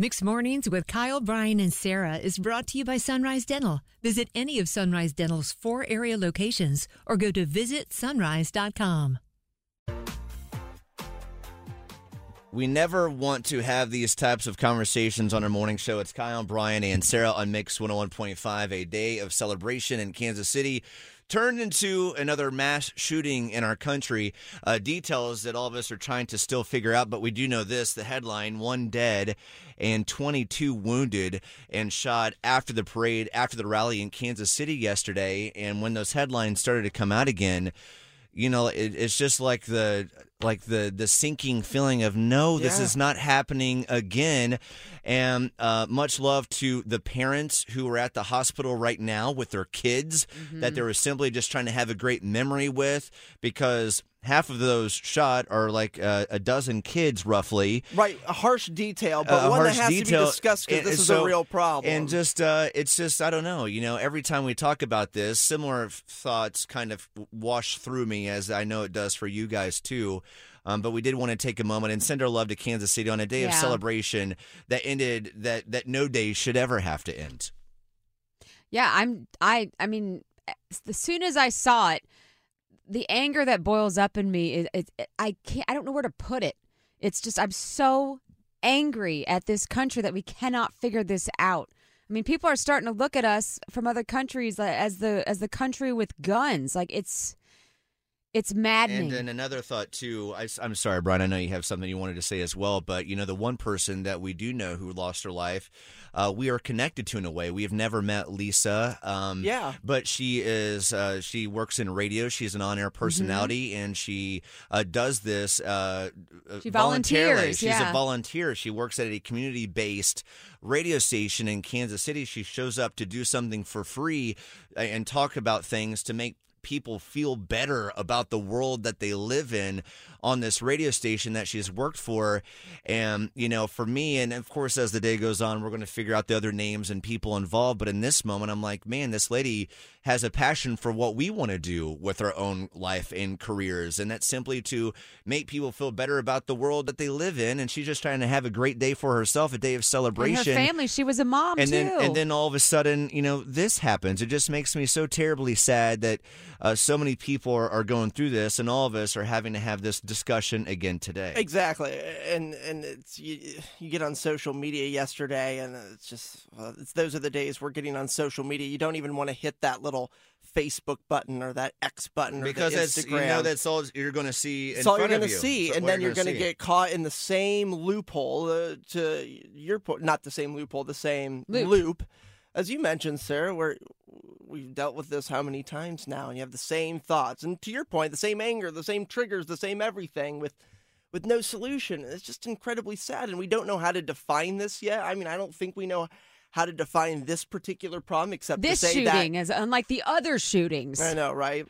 Mixed Mornings with Kyle, Brian, and Sarah is brought to you by Sunrise Dental. Visit any of Sunrise Dental's four area locations or go to visitsunrise.com. We never want to have these types of conversations on our morning show. It's Kyle, Brian, and Sarah on Mix 101.5, a day of celebration in Kansas City turned into another mass shooting in our country. Uh, details that all of us are trying to still figure out, but we do know this the headline one dead and 22 wounded and shot after the parade, after the rally in Kansas City yesterday. And when those headlines started to come out again, you know, it, it's just like the like the the sinking feeling of no, this Yeah. is not happening again. And uh, much love to the parents who are at the hospital right now with their kids that they're simply just trying to have a great memory with because half of those shot are like uh, a dozen kids roughly Right, a harsh detail, but a one that has detail. to be discussed because this and is so- a real problem. And just, uh, it's just, I don't know. You know, every time we talk about this, similar thoughts kind of wash through me, as I know it does for you guys too. Um, but we did want to take a moment and send our love to Kansas City on a day of celebration that ended that that no day should ever have to end. Yeah, I'm. I. I mean, as soon as I saw it, the anger that boils up in me is. It, it, I can't. I don't know where to put it. It's just I'm so angry at this country that we cannot figure this out. I mean, people are starting to look at us from other countries as the as the country with guns. Like it's it's maddening. And then another thought too. I, am sorry, Brian. I know you have something you wanted to say as well, but you know the one person that we do know who lost her life, uh, we are connected to in a way. We have never met Lisa. Um, Yeah. but she is. Uh, she works in radio. She's an on-air Mm-hmm. personality, and she uh, does this. Uh, She voluntarily. volunteers, She's yeah. a volunteer. She works at a community-based radio station in Kansas City. She shows up to do something for free uh, and talk about things to make people feel better about the world that they live in on this radio station that she's worked for. And you know for me and of course as the day goes on we're going to figure out the other names and people involved. But in this moment I'm like man this lady has a passion for what we want to do with our own life and careers. And that's simply to make people feel better about the world that they live in. And she's just trying to have a great day for herself a day of and celebration. her family. She was a mom and too. then and then all of a sudden you know this happens. It just makes me so terribly sad that uh, so many people are, are going through this and all of us are having to have this discussion again today Exactly, and and it's you, you get on social media yesterday, and it's just well, it's, those are the days we're getting on social media. You don't even want to hit that little Facebook button or that X button or because the that's Instagram. you know that's all you're going to see It's all you're going to you. see, and then you're going to get caught in the same loophole uh, to your point. Not the same loophole, the same Loop. loop, as you mentioned, Sarah. Where we've dealt with this how many times now, and you have the same thoughts, and to your point, the same anger, the same triggers, the same everything with with no solution. It's just incredibly sad, and we don't know how to define this yet. I mean, I don't think we know how to define this particular problem except this to say shooting that is unlike the other shootings. I know, right?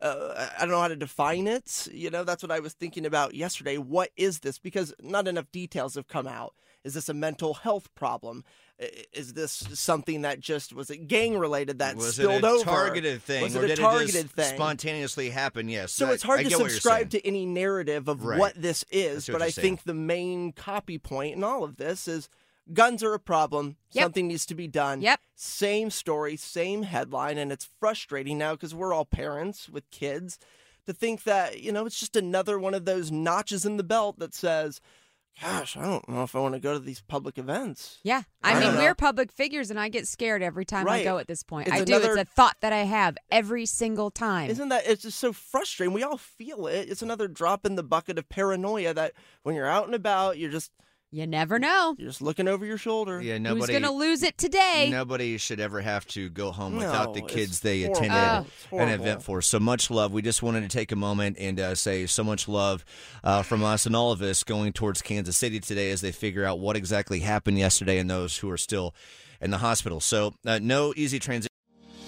Uh, I don't know how to define it. You know, that's what I was thinking about yesterday. What is this? Because not enough details have come out. Is this a mental health problem? Is this something that just was it gang related that was spilled it a over? targeted thing Was or it a did targeted it just thing? spontaneously happen yes So I- it's hard I to get what you're subscribe to any narrative of Right. what this is, what but I saying. think the main copy point in all of this is guns are a problem. Yep. Something needs to be done. Yep. Same story, same headline, and it's frustrating now because we're all parents with kids to think that you know it's just another one of those notches in the belt that says, "Gosh, I don't know if I want to go to these public events." Yeah. I, I mean, we're public figures, and I get scared every time I go at this point. It's I do. another- It's a thought that I have every single time. Isn't that it's just so frustrating? We all feel it. It's another drop in the bucket of paranoia that when you're out and about, you're just you never know. you're just looking over your shoulder. yeah Who's nobody going to lose it today? Nobody should ever have to go home without the No, kids they horrible. attended Oh. An horrible. event for. So much love. We just wanted to take a moment and uh, say so much love uh, from us and all of us going towards Kansas City today as they figure out what exactly happened yesterday and those who are still in the hospital. So uh, no easy transition.